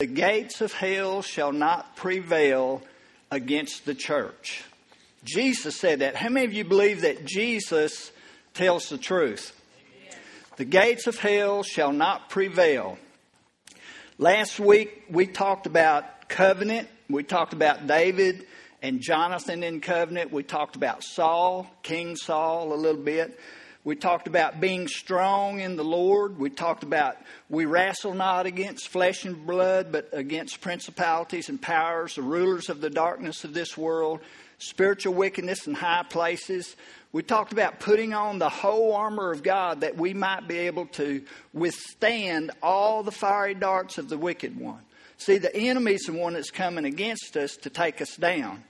The gates of hell shall not prevail against the church. Jesus said that. How many of you believe that Jesus tells the truth? The gates of hell shall not prevail. Last week we talked about covenant. We talked about David and Jonathan in covenant. We talked about Saul, King Saul, a little bit. We talked about being strong in the Lord. We talked about we wrestle not against flesh and blood, but against principalities and powers, the rulers of the darkness of this world, spiritual wickedness in high places. We talked about putting on the whole armor of God that we might be able to withstand all the fiery darts of the wicked one. See, the enemy's the one that's coming against us to take us down.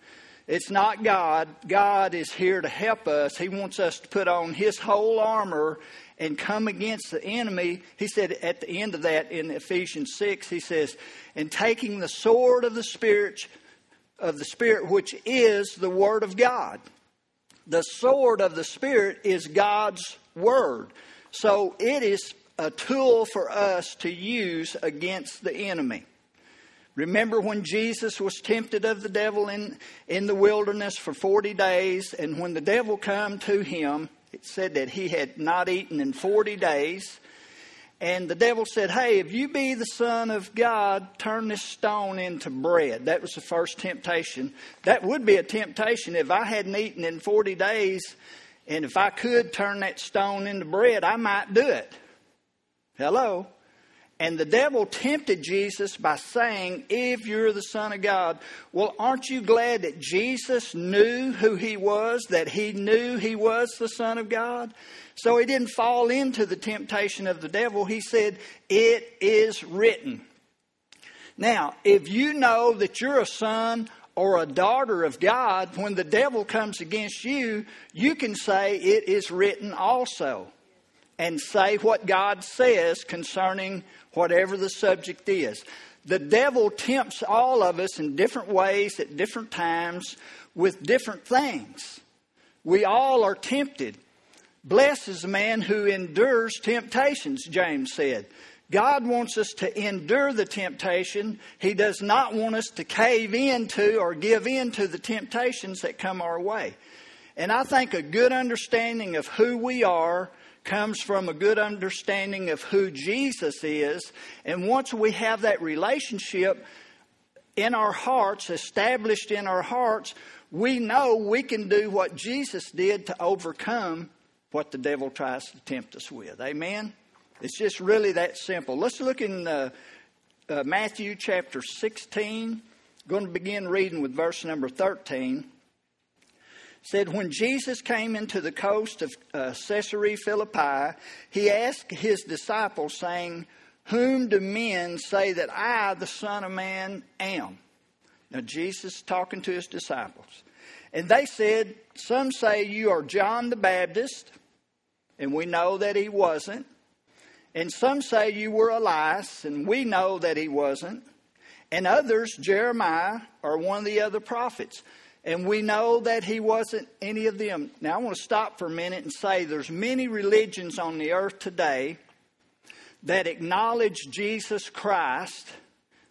It's not God. God is here to help us. He wants us to put on His whole armor and come against the enemy. He said at the end of that in Ephesians 6, he says, and taking the sword of the Spirit, of the Spirit, which is the Word of God. The sword of the Spirit is God's Word. So it is a tool for us to use against the enemy. Remember when Jesus was tempted of the devil in, in the wilderness for 40 days, and when the devil come to him, it said that he had not eaten in 40 days. And the devil said, Hey, if you be the Son of God, turn this stone into bread. That was the first temptation. That would be a temptation if I hadn't eaten in 40 days, and if I could turn that stone into bread, I might do it. Hello? And the devil tempted Jesus by saying, If you're the Son of God. Well, aren't you glad that Jesus knew who he was, that he knew he was the Son of God? So he didn't fall into the temptation of the devil. He said, It is written. Now, if you know that you're a son or a daughter of God, when the devil comes against you, you can say, It is written also. And say what God says concerning whatever the subject is. The devil tempts all of us in different ways at different times with different things. We all are tempted. Blessed is the man who endures temptations, James said. God wants us to endure the temptation. He does not want us to cave into or give in to the temptations that come our way. And I think a good understanding of who we are comes from a good understanding of who Jesus is. And once we have that relationship in our hearts, established in our hearts, we know we can do what Jesus did to overcome what the devil tries to tempt us with. Amen? It's just really that simple. Let's look in uh, uh, Matthew chapter 16. I'm going to begin reading with verse number 13 said when Jesus came into the coast of uh, Caesarea Philippi, he asked his disciples, saying, Whom do men say that I, the Son of Man, am? Now, Jesus talking to his disciples. And they said, Some say you are John the Baptist, and we know that he wasn't. And some say you were Elias, and we know that he wasn't. And others, Jeremiah, or one of the other prophets. And we know that he wasn't any of them. Now, I want to stop for a minute and say there's many religions on the earth today that acknowledge Jesus Christ.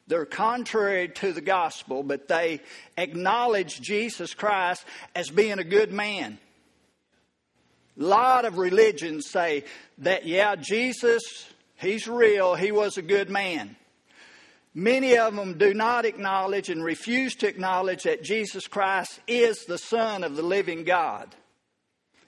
They're contrary to the gospel, but they acknowledge Jesus Christ as being a good man. A lot of religions say that, yeah, Jesus, he's real, he was a good man. Many of them do not acknowledge and refuse to acknowledge that Jesus Christ is the Son of the living God.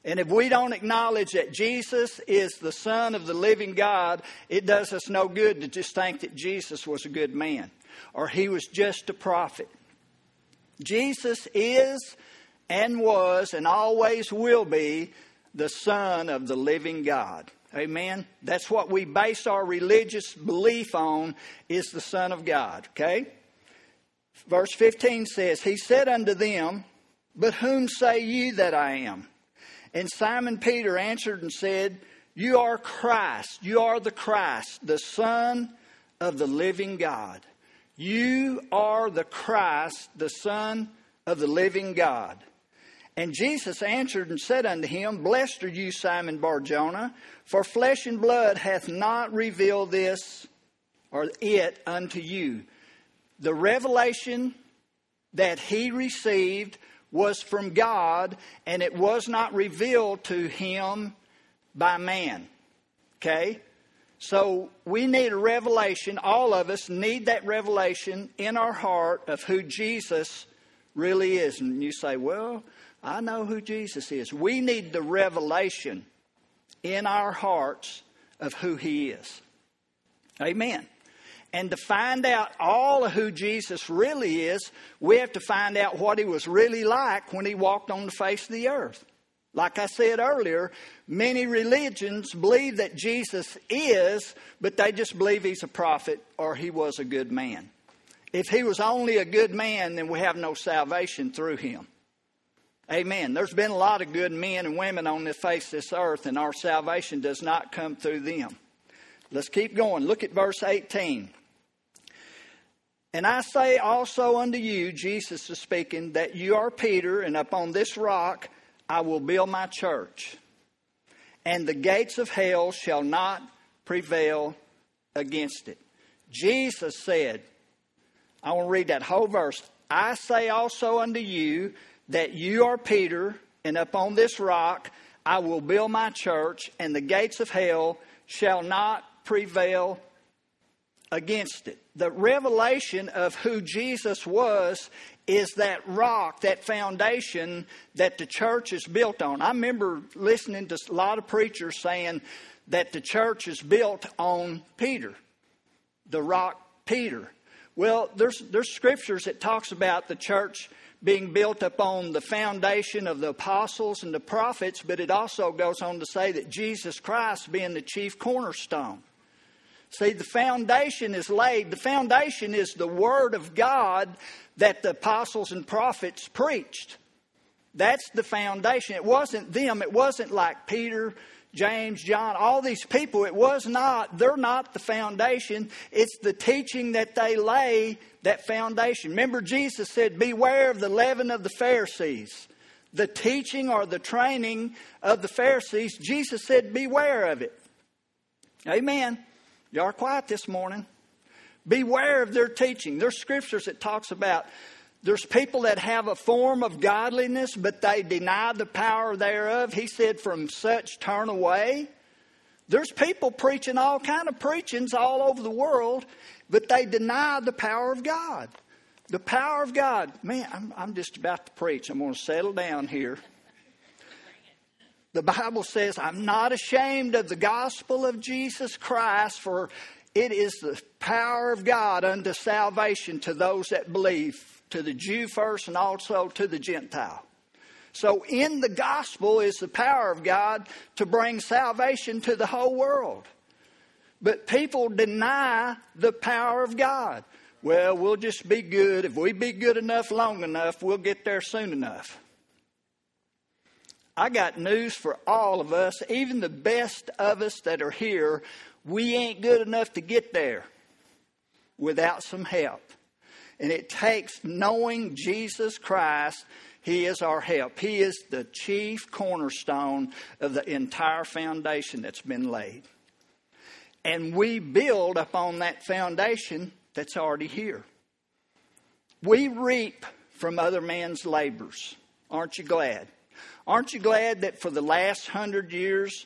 And if we don't acknowledge that Jesus is the Son of the living God, it does us no good to just think that Jesus was a good man or he was just a prophet. Jesus is and was and always will be the Son of the living God. Amen. That's what we base our religious belief on is the Son of God. Okay? Verse 15 says, He said unto them, But whom say ye that I am? And Simon Peter answered and said, You are Christ. You are the Christ, the Son of the living God. You are the Christ, the Son of the living God. And Jesus answered and said unto him, Blessed are you, Simon Barjona, for flesh and blood hath not revealed this or it unto you, The revelation that he received was from God, and it was not revealed to him by man. Okay? So we need a revelation. All of us need that revelation in our heart of who Jesus really is. And you say, well, I know who Jesus is. We need the revelation in our hearts of who he is. Amen. And to find out all of who Jesus really is, we have to find out what he was really like when he walked on the face of the earth. Like I said earlier, many religions believe that Jesus is, but they just believe he's a prophet or he was a good man. If he was only a good man, then we have no salvation through him. Amen. There's been a lot of good men and women on the face of this earth, and our salvation does not come through them. Let's keep going. Look at verse 18. And I say also unto you, Jesus is speaking, that you are Peter, and upon this rock I will build my church, and the gates of hell shall not prevail against it. Jesus said, I want to read that whole verse. I say also unto you that you are Peter, and upon this rock I will build my church, and the gates of hell shall not prevail against it. The revelation of who Jesus was is that rock, that foundation that the church is built on. I remember listening to a lot of preachers saying that the church is built on Peter, the rock Peter. Well, there's, there's scriptures that talks about the church being built upon the foundation of the apostles and the prophets, but it also goes on to say that Jesus Christ being the chief cornerstone. See, the foundation is laid. The foundation is the Word of God that the apostles and prophets preached. That's the foundation. It wasn't them. It wasn't like Peter, James, John, all these people. It was not, they're not the foundation. It's the teaching that they lay that foundation. Remember, Jesus said, Beware of the leaven of the Pharisees. The teaching or the training of the Pharisees, Jesus said, Beware of it. Amen. Y'all are quiet this morning. Beware of their teaching. There's scriptures that talks about there's people that have a form of godliness, but they deny the power thereof. He said, from such turn away. There's people preaching all kind of preachings all over the world, but they deny the power of God. The power of God. Man, I'm, I'm just about to preach. I'm going to settle down here. The Bible says, I'm not ashamed of the gospel of Jesus Christ, for it is the power of God unto salvation to those that believe, to the Jew first and also to the Gentile. So, in the gospel is the power of God to bring salvation to the whole world. But people deny the power of God. Well, we'll just be good. If we be good enough long enough, we'll get there soon enough. I got news for all of us, even the best of us that are here. We ain't good enough to get there without some help. And it takes knowing Jesus Christ. He is our help. He is the chief cornerstone of the entire foundation that's been laid. And we build upon that foundation that's already here. We reap from other man's labors. Aren't you glad? Aren't you glad that for the last hundred years,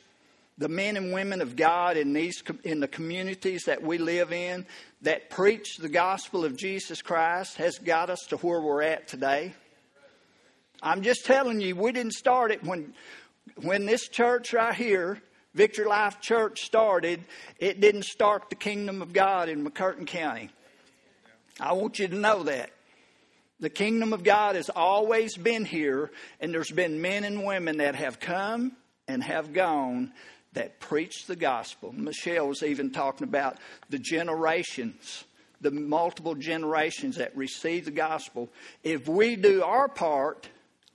the men and women of God in these in the communities that we live in that preach the gospel of Jesus Christ has got us to where we're at today? I'm just telling you, we didn't start it when when this church right here, Victory Life Church started, it didn't start the kingdom of God in McCurtain County. I want you to know that. The kingdom of God has always been here, and there's been men and women that have come and have gone that preach the gospel. Michelle was even talking about the generations, the multiple generations that receive the gospel. If we do our part,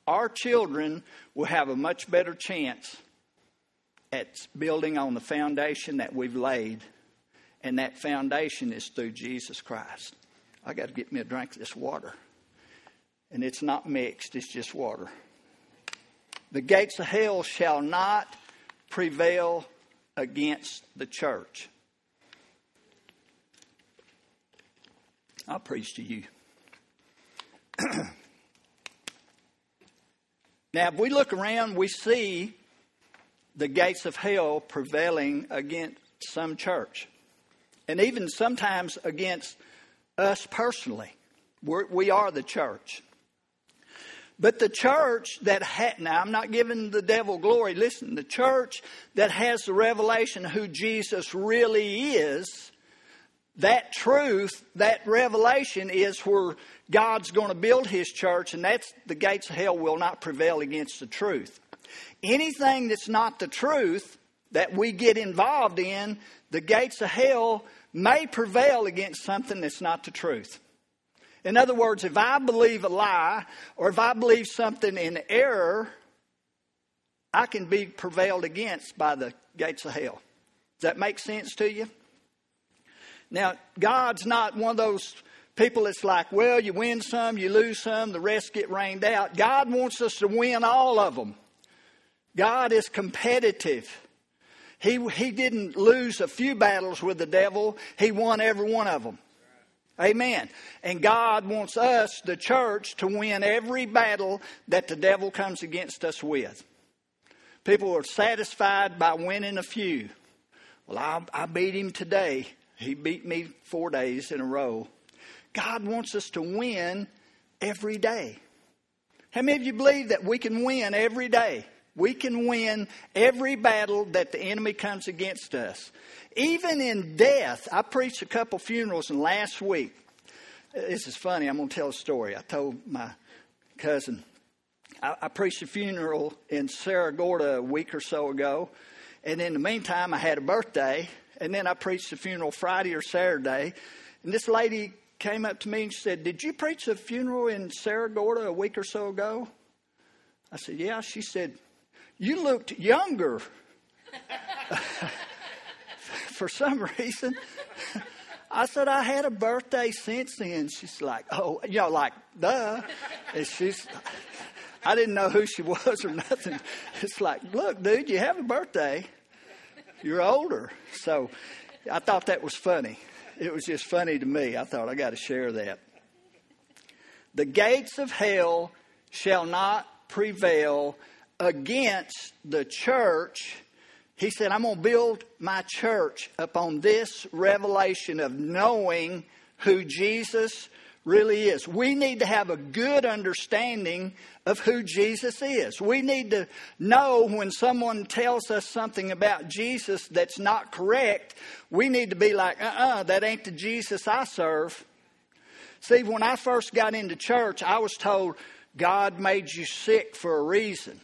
our children will have a much better chance at building on the foundation that we've laid, and that foundation is through Jesus Christ. I got to get me a drink of this water and it's not mixed, it's just water. The gates of hell shall not prevail against the church. I'll preach to you. now, if we look around, we see the gates of hell prevailing against some church, and even sometimes against us personally. We're, we are the church. But the church that now I'm not giving the devil glory. Listen, the church that has the revelation who Jesus really is, that truth, that revelation is where God's going to build his church, and that's the gates of hell will not prevail against the truth. Anything that's not the truth that we get involved in, the gates of hell may prevail against something that's not the truth. In other words, if I believe a lie or if I believe something in error, I can be prevailed against by the gates of hell. Does that make sense to you? Now, God's not one of those people that's like, well, you win some, you lose some, the rest get rained out. God wants us to win all of them. God is competitive. He, he didn't lose a few battles with the devil, He won every one of them. Amen. And God wants us, the church, to win every battle that the devil comes against us with. People are satisfied by winning a few. Well, I, I beat him today. He beat me four days in a row. God wants us to win every day. How many of you believe that we can win every day? We can win every battle that the enemy comes against us. Even in death, I preached a couple funerals and last week. Uh, this is funny. I'm going to tell a story. I told my cousin. I, I preached a funeral in Cerro Gordo a week or so ago. And in the meantime, I had a birthday. And then I preached a funeral Friday or Saturday. And this lady came up to me and she said, Did you preach a funeral in Cerro Gordo a week or so ago? I said, Yeah. She said, You looked younger. for some reason. I said, I had a birthday since then. She's like, oh, you know, like, duh. And she's, I didn't know who she was or nothing. It's like, look, dude, you have a birthday. You're older. So I thought that was funny. It was just funny to me. I thought I got to share that. The gates of hell shall not prevail against the church he said, I'm going to build my church upon this revelation of knowing who Jesus really is. We need to have a good understanding of who Jesus is. We need to know when someone tells us something about Jesus that's not correct, we need to be like, uh uh-uh, uh that ain't the Jesus I serve. See, when I first got into church, I was told God made you sick for a reason.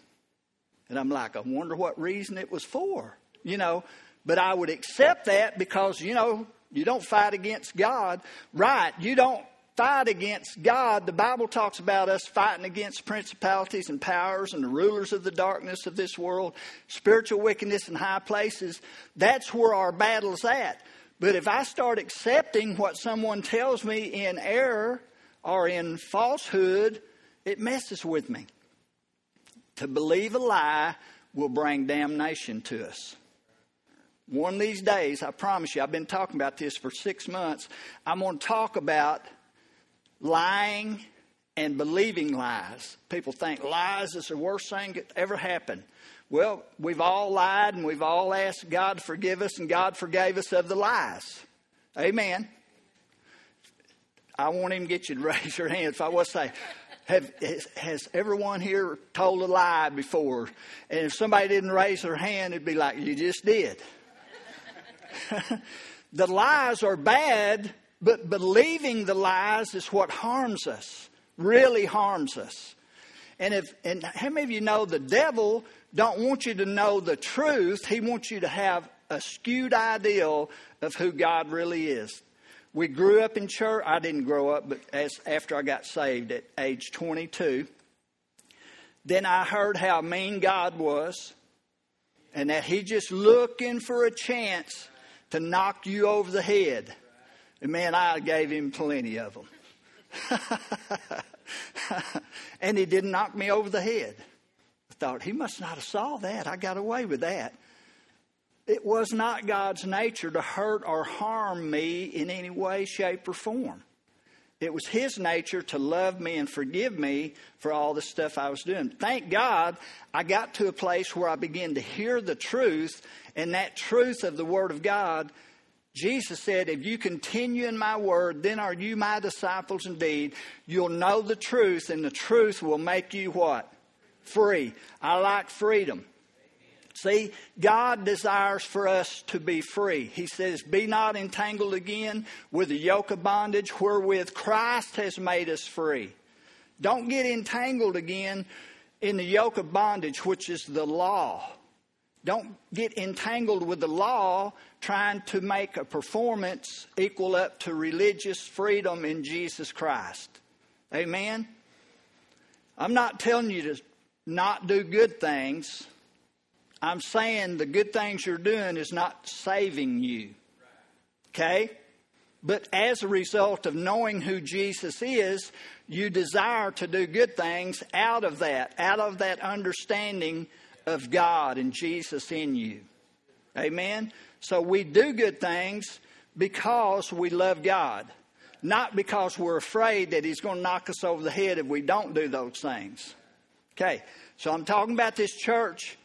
And I'm like, I wonder what reason it was for, you know. But I would accept that because, you know, you don't fight against God. Right, you don't fight against God. The Bible talks about us fighting against principalities and powers and the rulers of the darkness of this world, spiritual wickedness in high places. That's where our battle's at. But if I start accepting what someone tells me in error or in falsehood, it messes with me. To believe a lie will bring damnation to us. One of these days, I promise you, I've been talking about this for six months. I'm going to talk about lying and believing lies. People think lies is the worst thing that ever happened. Well, we've all lied and we've all asked God to forgive us, and God forgave us of the lies. Amen. I won't even get you to raise your hand if I was say, have, has everyone here told a lie before? And if somebody didn't raise their hand, it'd be like, you just did. the lies are bad, but believing the lies is what harms us, really harms us. And if and how many of you know the devil don't want you to know the truth? He wants you to have a skewed ideal of who God really is. We grew up in church. I didn't grow up, but as after I got saved at age 22, then I heard how mean God was, and that He just looking for a chance to knock you over the head. And man, I gave Him plenty of them. and He didn't knock me over the head. I thought He must not have saw that. I got away with that. It was not God's nature to hurt or harm me in any way, shape, or form. It was His nature to love me and forgive me for all the stuff I was doing. Thank God I got to a place where I began to hear the truth, and that truth of the Word of God. Jesus said, If you continue in my word, then are you my disciples indeed. You'll know the truth, and the truth will make you what? Free. I like freedom. See, God desires for us to be free. He says, Be not entangled again with the yoke of bondage wherewith Christ has made us free. Don't get entangled again in the yoke of bondage, which is the law. Don't get entangled with the law trying to make a performance equal up to religious freedom in Jesus Christ. Amen? I'm not telling you to not do good things. I'm saying the good things you're doing is not saving you. Okay? But as a result of knowing who Jesus is, you desire to do good things out of that, out of that understanding of God and Jesus in you. Amen? So we do good things because we love God, not because we're afraid that He's going to knock us over the head if we don't do those things. Okay, so I'm talking about this church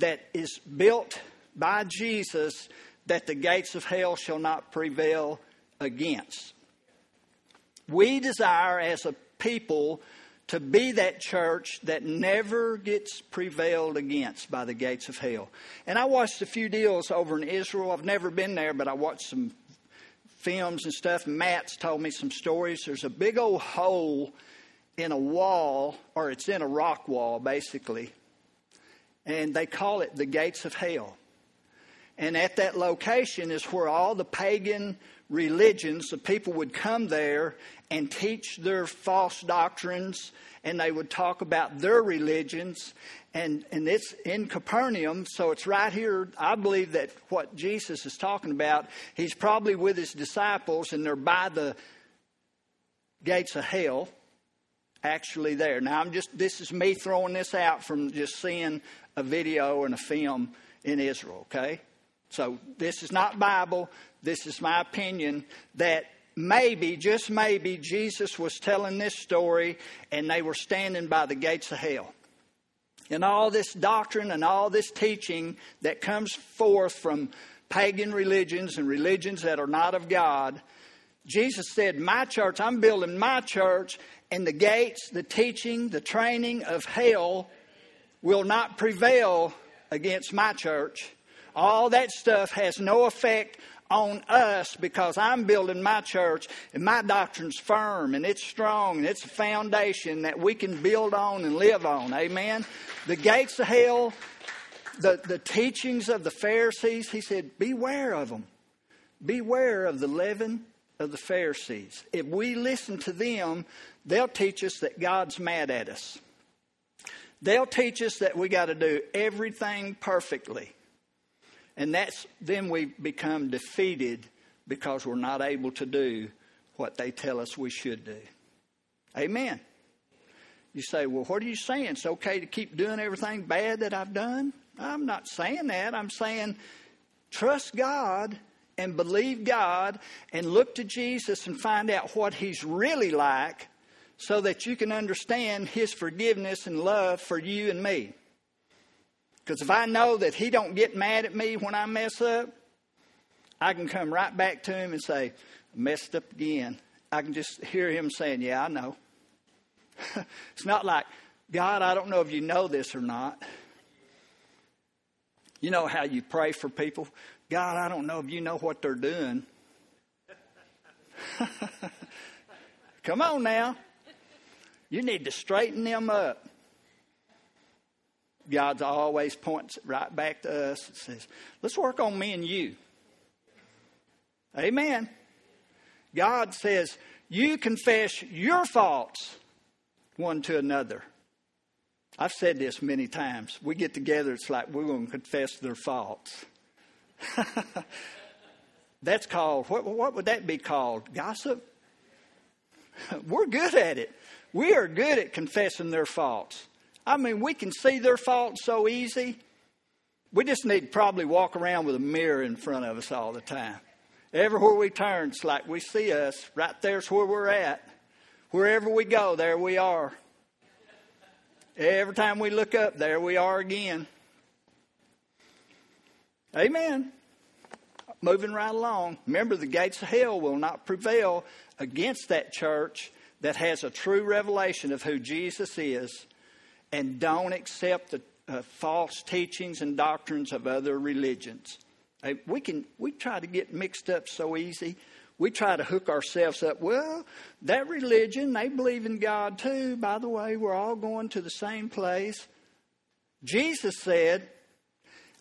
that is built by Jesus that the gates of hell shall not prevail against. We desire as a people to be that church that never gets prevailed against by the gates of hell. And I watched a few deals over in Israel. I've never been there, but I watched some films and stuff. Matt's told me some stories. There's a big old hole in a wall, or it's in a rock wall, basically and they call it the gates of hell. And at that location is where all the pagan religions, the people would come there and teach their false doctrines, and they would talk about their religions. And, and it's in Capernaum, so it's right here. I believe that what Jesus is talking about, he's probably with his disciples, and they're by the gates of hell actually there. Now, I'm just, this is me throwing this out from just seeing a video and a film in Israel, okay? So this is not Bible. This is my opinion that maybe, just maybe, Jesus was telling this story and they were standing by the gates of hell. And all this doctrine and all this teaching that comes forth from pagan religions and religions that are not of God, Jesus said, My church, I'm building my church, and the gates, the teaching, the training of hell will not prevail against my church. All that stuff has no effect on us because I'm building my church and my doctrine's firm and it's strong and it's a foundation that we can build on and live on. Amen. The gates of hell, the, the teachings of the Pharisees, he said, beware of them. Beware of the leaven of the Pharisees. If we listen to them, they'll teach us that God's mad at us. They'll teach us that we got to do everything perfectly. And that's then we become defeated because we're not able to do what they tell us we should do. Amen. You say, well, what are you saying? It's okay to keep doing everything bad that I've done? I'm not saying that. I'm saying trust God and believe God and look to Jesus and find out what He's really like so that you can understand his forgiveness and love for you and me. Because if I know that he don't get mad at me when I mess up, I can come right back to him and say, messed up again. I can just hear him saying, Yeah, I know. it's not like, God, I don't know if you know this or not. You know how you pray for people? God, I don't know if you know what they're doing. Come on now. You need to straighten them up. God always points right back to us and says, let's work on me and you. Amen. God says, you confess your faults one to another. I've said this many times. We get together, it's like we're going to confess their faults. That's called, what, what would that be called? Gossip? we're good at it. We are good at confessing their faults. I mean, we can see their faults so easy. We just need to probably walk around with a mirror in front of us all the time Everywhere we turn, it's like we see us. Right there's where we're at. Wherever we go, there we are. Every time we look up, there we are again. Amen. Moving right along. Remember, the gates of hell will not prevail against that church that has a true revelation of who Jesus is and don't accept the uh, false teachings and doctrines of other religions. We can we try to get mixed up so easy. We try to hook ourselves up. Well, that religion, they believe in God too. By the way, we're all going to the same place. Jesus said,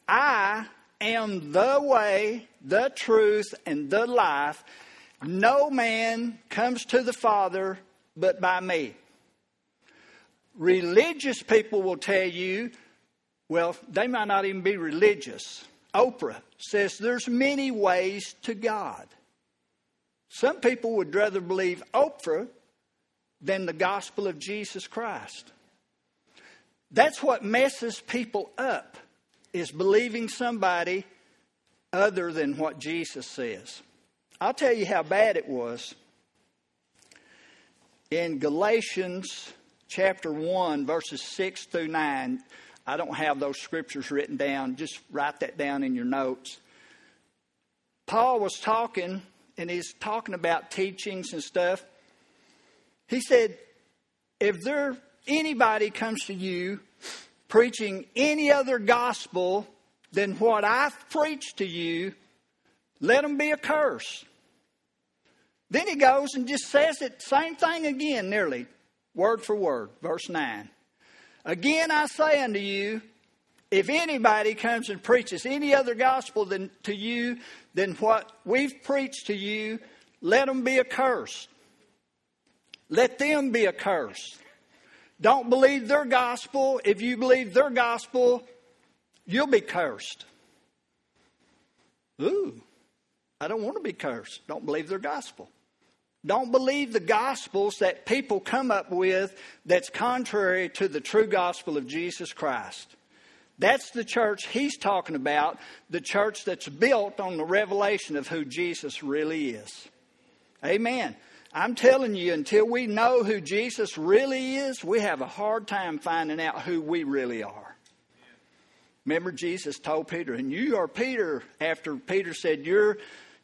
I am the way, the truth, and the life. No man comes to the Father but by me. Religious people will tell you, well, they might not even be religious. Oprah says there's many ways to God. Some people would rather believe Oprah than the gospel of Jesus Christ. That's what messes people up is believing somebody other than what Jesus says. I'll tell you how bad it was. In Galatians chapter 1, verses 6 through 9, I don't have those scriptures written down. Just write that down in your notes. Paul was talking, and he's talking about teachings and stuff. He said, if there anybody comes to you preaching any other gospel than what I've preached to you, let them be a curse. Then he goes and just says it, same thing again, nearly, word for word, verse 9. Again I say unto you, if anybody comes and preaches any other gospel than, to you than what we've preached to you, let them be accursed. Let them be accursed. Don't believe their gospel. If you believe their gospel, you'll be cursed. Ooh, I don't want to be cursed. Don't believe their gospel. Don't believe the gospels that people come up with that's contrary to the true gospel of Jesus Christ. That's the church he's talking about, the church that's built on the revelation of who Jesus really is. Amen. I'm telling you, until we know who Jesus really is, we have a hard time finding out who we really are. Remember, Jesus told Peter, and you are Peter, after Peter said, You're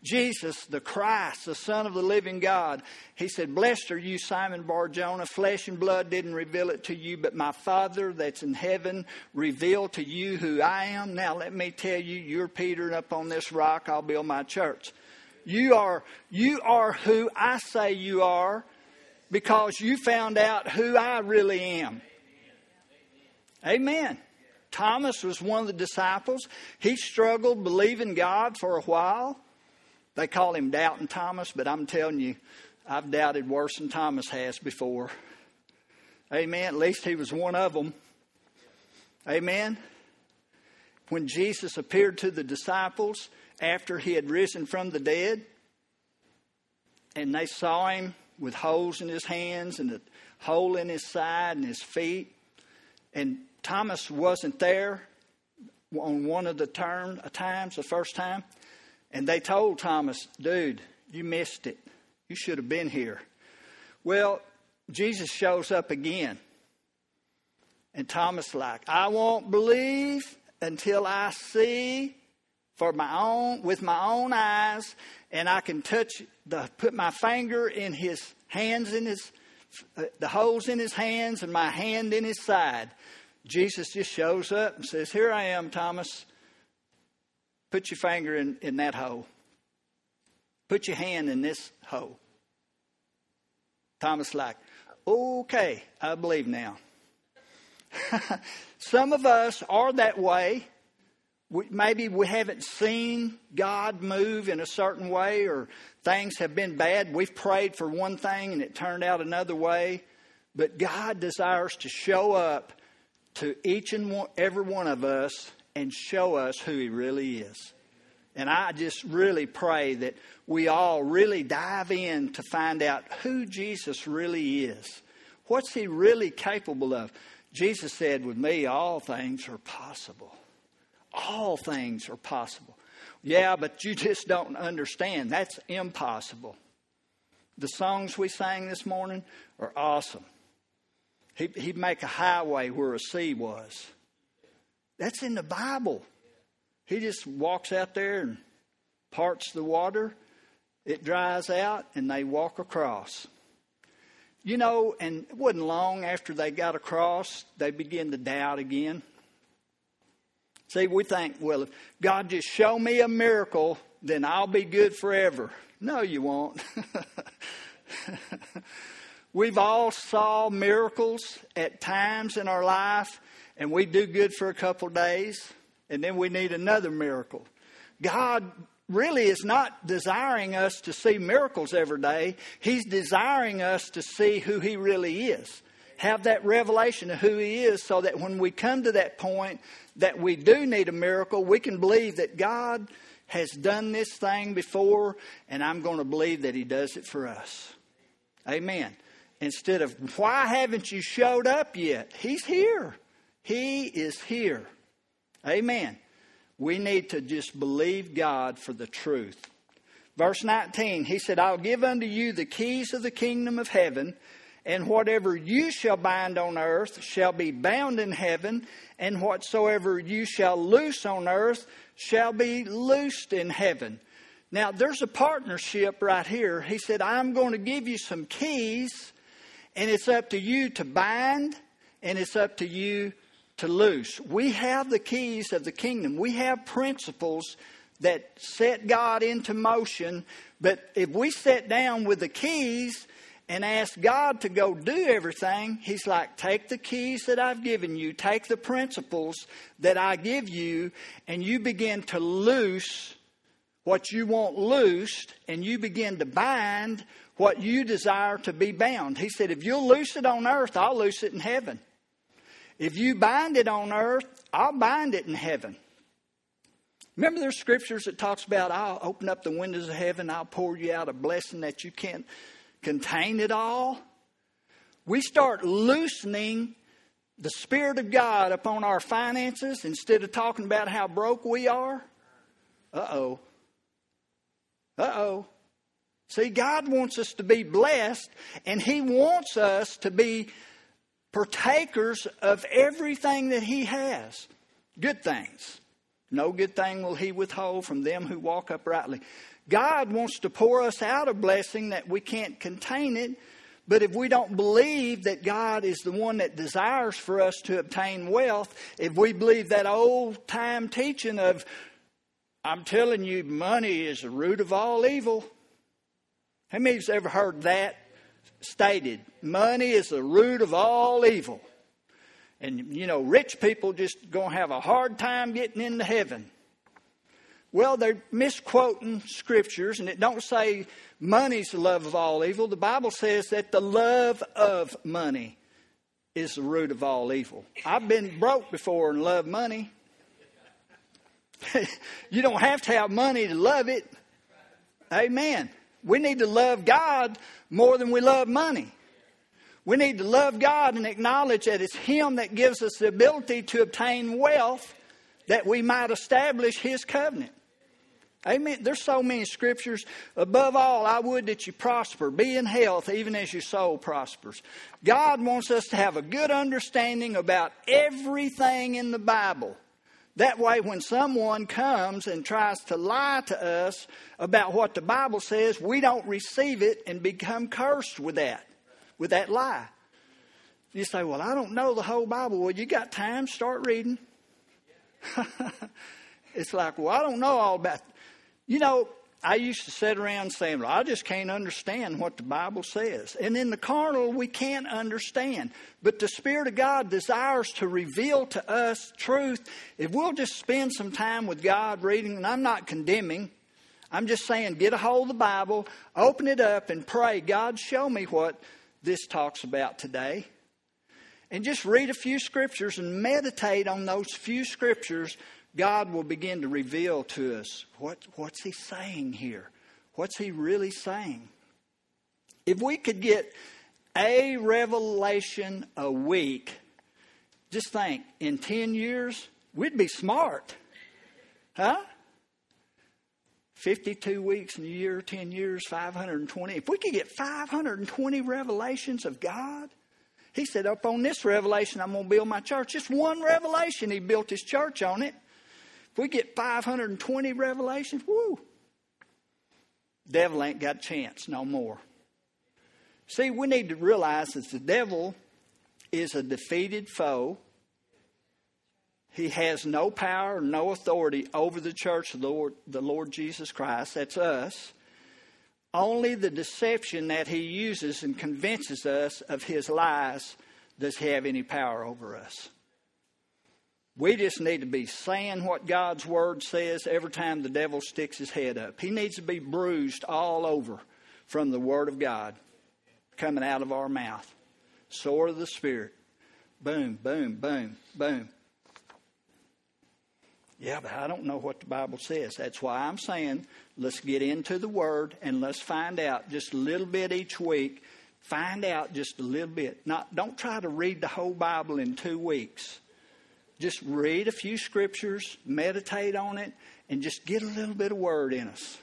Jesus, the Christ, the Son of the living God. He said, Blessed are you, Simon Bar Jonah. Flesh and blood didn't reveal it to you, but my Father that's in heaven revealed to you who I am. Now let me tell you, you're Peter, and up on this rock I'll build my church. You are, you are who I say you are because you found out who I really am. Amen. Thomas was one of the disciples. He struggled believing God for a while. They call him Doubting Thomas, but I'm telling you, I've doubted worse than Thomas has before. Amen. At least he was one of them. Amen. When Jesus appeared to the disciples, after he had risen from the dead. And they saw him with holes in his hands and a hole in his side and his feet. And Thomas wasn't there on one of the term, uh, times, the first time. And they told Thomas, dude, you missed it. You should have been here. Well, Jesus shows up again. And Thomas like, I won't believe until I see for my own with my own eyes and I can touch the put my finger in his hands in his uh, the holes in his hands and my hand in his side. Jesus just shows up and says, Here I am, Thomas. Put your finger in, in that hole. Put your hand in this hole. Thomas, like, okay, I believe now. Some of us are that way we, maybe we haven't seen God move in a certain way, or things have been bad. We've prayed for one thing and it turned out another way. But God desires to show up to each and one, every one of us and show us who He really is. And I just really pray that we all really dive in to find out who Jesus really is. What's He really capable of? Jesus said, With me, all things are possible all things are possible. Yeah, but you just don't understand. That's impossible. The songs we sang this morning are awesome. He, he'd make a highway where a sea was. That's in the Bible. He just walks out there and parts the water, it dries out, and they walk across. You know, and it wasn't long after they got across, they began to doubt again. See, we think, well, if God just show me a miracle, then I'll be good forever. No, you won't. We've all saw miracles at times in our life, and we do good for a couple days, and then we need another miracle. God really is not desiring us to see miracles every day. He's desiring us to see who He really is. Have that revelation of who He is so that when we come to that point that we do need a miracle, we can believe that God has done this thing before, and I'm going to believe that He does it for us. Amen. Instead of, why haven't you showed up yet? He's here. He is here. Amen. We need to just believe God for the truth. Verse 19, he said, I'll give unto you the keys of the kingdom of heaven, and whatever you shall bind on earth shall be bound in heaven, and whatsoever you shall loose on earth shall be loosed in heaven. Now, there's a partnership right here. He said, I'm going to give you some keys, and it's up to you to bind, and it's up to you to loose. We have the keys of the kingdom. We have principles that set God into motion. But if we sit down with the keys and ask God to go do everything, He's like, take the keys that I've given you, take the principles that I give you, and you begin to loose what you want loosed, and you begin to bind what you desire to be bound. He said, if you'll loose it on earth, I'll loose it in heaven. If you bind it on earth, I'll bind it in heaven. Remember there's scriptures that talks about I'll open up the windows of heaven, I'll pour you out a blessing that you can't contain it all. We start loosening the Spirit of God upon our finances instead of talking about how broke we are. Uh oh. Uh oh. See, God wants us to be blessed, and He wants us to be partakers of everything that He has. Good things. No good thing will He withhold from them who walk uprightly. God wants to pour us out a blessing that we can't contain it. But if we don't believe that God is the one that desires for us to obtain wealth, if we believe that old time teaching of, I'm telling you, money is the root of all evil. How many of you ever heard that? Stated money is the root of all evil. And, you know, rich people just going to have a hard time getting into heaven. Well, they're misquoting scriptures, and it don't say money's the love of all evil. The Bible says that the love of money is the root of all evil. I've been broke before and loved money. you don't have to have money to love it. Amen. We need to love God more than we love money. We need to love God and acknowledge that it's Him that gives us the ability to obtain wealth that we might establish His covenant. Amen. There's so many scriptures. Above all, I would that you prosper, be in health, even as your soul prospers. God wants us to have a good understanding about everything in the Bible. That way, when someone comes and tries to lie to us about what the Bible says, we don't receive it and become cursed with that, with that lie. You say, Well, I don't know the whole Bible. Well, you got time, start reading. it's like, Well, I don't know all about. You know, I used to sit around saying, well, I just can't understand what the Bible says. And in the carnal, we can't understand. But the Spirit of God desires to reveal to us truth. If we'll just spend some time with God reading, and I'm not condemning, I'm just saying get a hold of the Bible, open it up, and pray, God, show me what this talks about today. And just read a few scriptures and meditate on those few scriptures God will begin to reveal to us what, what's He saying here? What's He really saying? If we could get a revelation a week, just think, in 10 years, we'd be smart. Huh? 52 weeks in a year, 10 years, 520. If we could get 520 revelations of God, he said, Up on this revelation, I'm going to build my church. Just one revelation, he built his church on it. If we get 520 revelations, woo, devil ain't got a chance no more. See, we need to realize that the devil is a defeated foe. He has no power, no authority over the church of the Lord, the Lord Jesus Christ. That's us. Only the deception that he uses and convinces us of his lies does he have any power over us. We just need to be saying what God's word says every time the devil sticks his head up. He needs to be bruised all over from the word of God coming out of our mouth. Sword of the Spirit. Boom, boom, boom, boom. Yeah, but I don't know what the Bible says. That's why I'm saying let's get into the Word and let's find out just a little bit each week. Find out just a little bit. Not, don't try to read the whole Bible in two weeks. Just read a few scriptures, meditate on it, and just get a little bit of Word in us.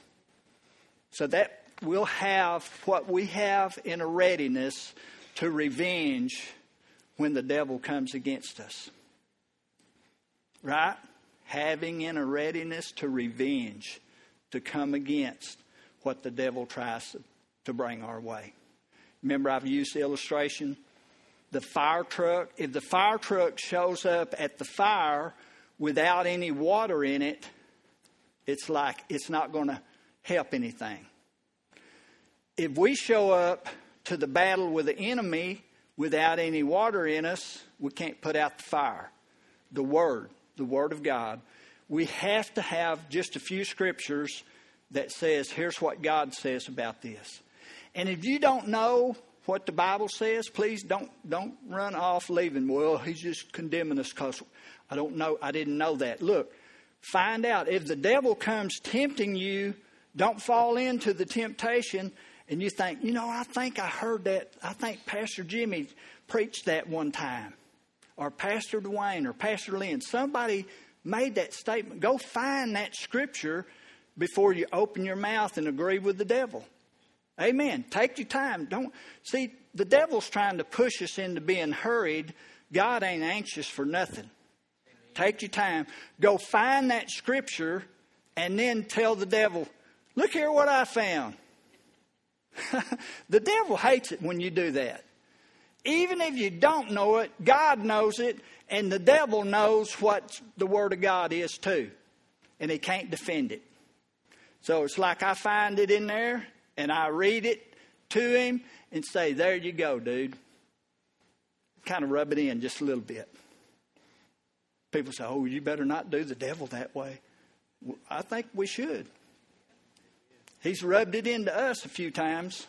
So that we'll have what we have in a readiness to revenge when the devil comes against us. Right? Having in a readiness to revenge, to come against what the devil tries to bring our way. Remember, I've used the illustration the fire truck, if the fire truck shows up at the fire without any water in it, it's like it's not going to help anything. If we show up to the battle with the enemy without any water in us, we can't put out the fire. The Word, the Word of God. We have to have just a few scriptures that says, here's what God says about this. And if you don't know what the Bible says, please don't don't run off leaving. Well, he's just condemning us because I don't know. I didn't know that. Look, find out if the devil comes tempting you. Don't fall into the temptation and you think, you know, I think I heard that. I think Pastor Jimmy preached that one time, or Pastor Dwayne, or Pastor Lynn. Somebody made that statement. Go find that scripture before you open your mouth and agree with the devil. Amen. Take your time. Don't see the devil's trying to push us into being hurried. God ain't anxious for nothing. Take your time. Go find that scripture and then tell the devil, look here what I found. the devil hates it when you do that. Even if you don't know it, God knows it, and the devil knows what the Word of God is too. And he can't defend it. So it's like I find it in there, and I read it to him and say, There you go, dude. Kind of rub it in just a little bit. People say, Oh, you better not do the devil that way. I think we should. He's rubbed it into us a few times.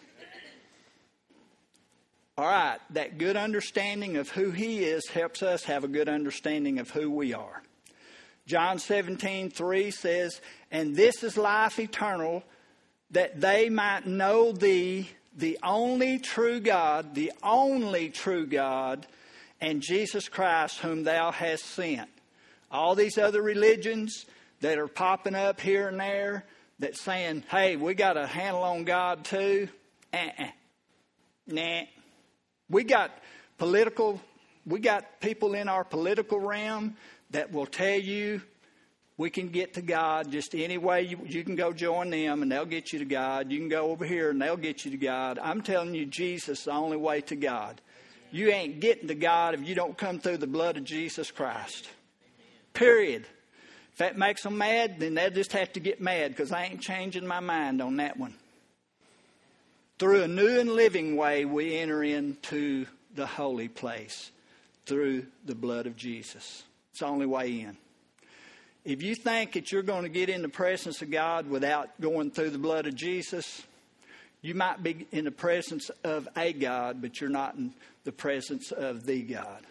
All right, that good understanding of who He is helps us have a good understanding of who we are. John 17, 3 says, And this is life eternal, that they might know thee, the only true God, the only true God, and Jesus Christ, whom thou hast sent. All these other religions that are popping up here and there, that's saying, hey, we got a handle on God too. Uh-uh. Nah. We got political, we got people in our political realm that will tell you we can get to God just any way. You, you, can go join them and they'll get you to God. You can go over here and they'll get you to God. I'm telling you, Jesus is the only way to God. You ain't getting to God if you don't come through the blood of Jesus Christ. Period. If that makes them mad, then they'll just have to get mad because I ain't changing my mind on that one. Through a new and living way, we enter into the holy place through the blood of Jesus. It's the only way in. If you think that you're going to get in the presence of God without going through the blood of Jesus, you might be in the presence of a God, but you're not in the presence of the God.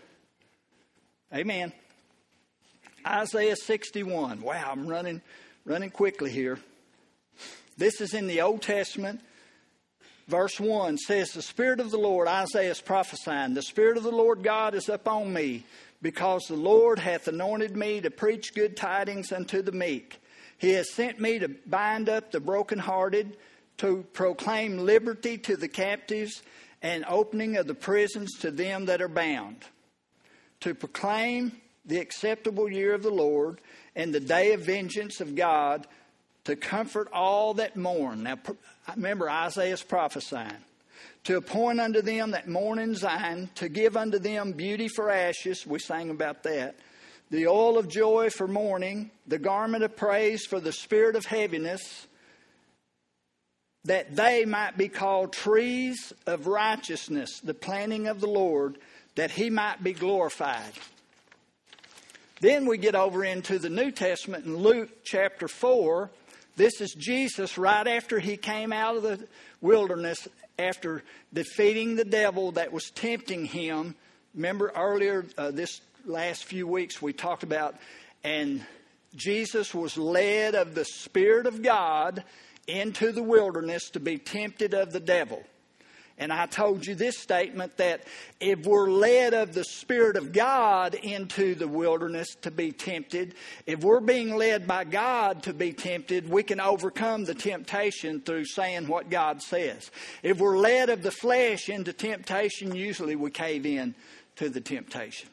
Amen. Isaiah 61. Wow, I'm running, running quickly here. This is in the Old Testament. Verse 1 says, The Spirit of the Lord, Isaiah is prophesying, the Spirit of the Lord God is upon me, because the Lord hath anointed me to preach good tidings unto the meek. He has sent me to bind up the brokenhearted, to proclaim liberty to the captives, and opening of the prisons to them that are bound, to proclaim the acceptable year of the Lord and the day of vengeance of God, to comfort all that mourn. Now, remember, Isaiah's prophesying. To appoint unto them that mourn in Zion, to give unto them beauty for ashes. We sang about that the oil of joy for mourning, the garment of praise for the spirit of heaviness, that they might be called trees of righteousness, the planting of the Lord, that he might be glorified. Then we get over into the New Testament in Luke chapter 4. This is Jesus right after he came out of the wilderness after defeating the devil that was tempting him. Remember earlier uh, this last few weeks we talked about, and Jesus was led of the Spirit of God into the wilderness to be tempted of the devil. And I told you this statement that if we're led of the Spirit of God into the wilderness to be tempted, if we're being led by God to be tempted, we can overcome the temptation through saying what God says. If we're led of the flesh into temptation, usually we cave in to the temptation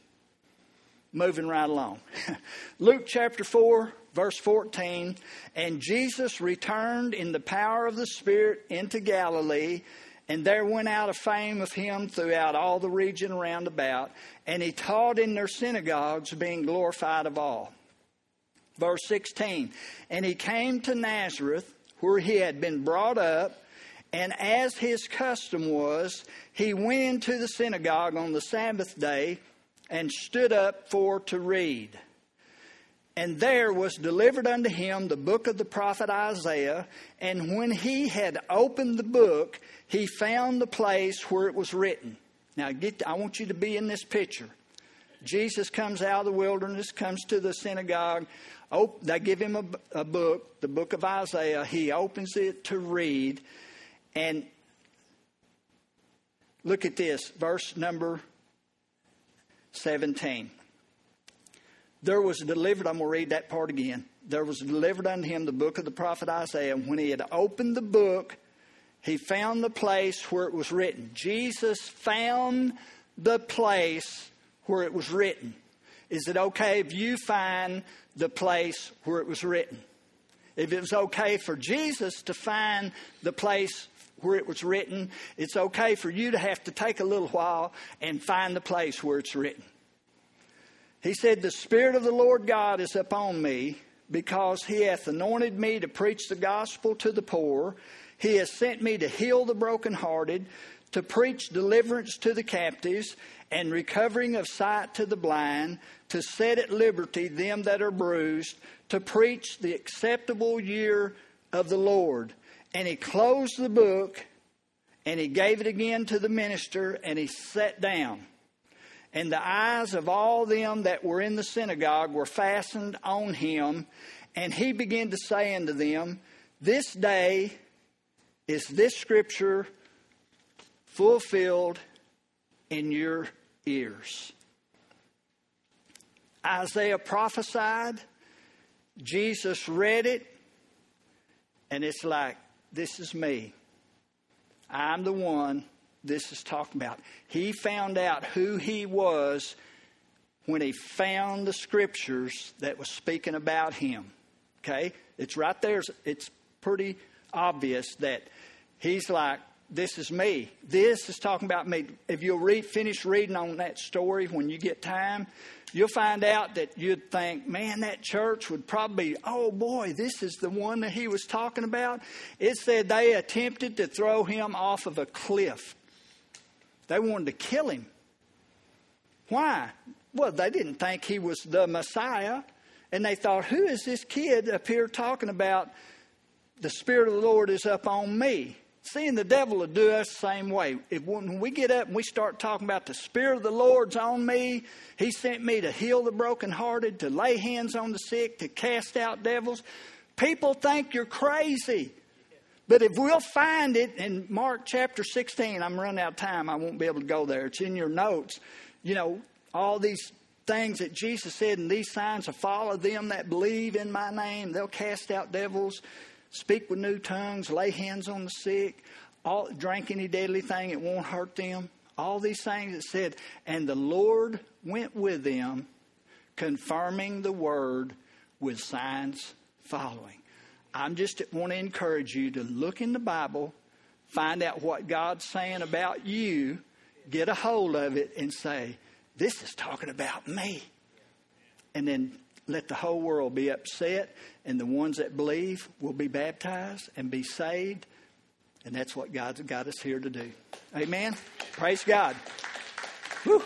moving right along. Luke chapter 4, verse 14. And Jesus returned in the power of the Spirit into Galilee, and there went out a fame of him throughout all the region round about. And he taught in their synagogues, being glorified of all. Verse 16. And he came to Nazareth, where he had been brought up. And as his custom was, he went into the synagogue on the Sabbath day and stood up for to read. And there was delivered unto him the book of the prophet Isaiah. And when he had opened the book, he found the place where it was written. Now, get, I want you to be in this picture. Jesus comes out of the wilderness, comes to the synagogue. Oh, they give him a, a book, the book of Isaiah. He opens it to read. And look at this, verse number 17. There was delivered, I'm going to read that part again. There was delivered unto him the book of the prophet Isaiah. And When he had opened the book, he found the place where it was written. Jesus found the place where it was written. Is it okay if you find the place where it was written? If it was okay for Jesus to find the place where it was written, it's okay for you to have to take a little while and find the place where it's written. He said, The Spirit of the Lord God is upon me because he hath anointed me to preach the gospel to the poor. He has sent me to heal the brokenhearted, to preach deliverance to the captives, and recovering of sight to the blind, to set at liberty them that are bruised, to preach the acceptable year of the Lord. And he closed the book and he gave it again to the minister and he sat down. And the eyes of all them that were in the synagogue were fastened on him. And he began to say unto them, This day is this scripture fulfilled in your ears. Isaiah prophesied, Jesus read it, and it's like, this is me. I'm the one this is talking about. He found out who he was when he found the scriptures that was speaking about him. Okay? It's right there. It's pretty obvious that he's like, this is me. This is talking about me. If you'll read, finish reading on that story when you get time, you'll find out that you'd think, man, that church would probably, oh boy, this is the one that he was talking about. It said they attempted to throw him off of a cliff. They wanted to kill him. Why? Well, they didn't think he was the Messiah. And they thought, who is this kid up here talking about the Spirit of the Lord is up on me? Seeing the devil will do us the same way. If when we get up and we start talking about the Spirit of the Lord's on me, He sent me to heal the brokenhearted, to lay hands on the sick, to cast out devils. People think you're crazy. But if we'll find it in Mark chapter 16, I'm running out of time. I won't be able to go there. It's in your notes. You know, all these things that Jesus said, and these signs will follow them that believe in my name. They'll cast out devils, speak with new tongues, lay hands on the sick, all, drink any deadly thing, it won't hurt them. All these things it said, and the Lord went with them, confirming the word with signs following. I'm just want to encourage you to look in the Bible, find out what God's saying about you, get a hold of it, and say, This is talking about me. And then let the whole world be upset, and the ones that believe will be baptized and be saved. And that's what God's got us here to do. Amen. Praise God. Whew.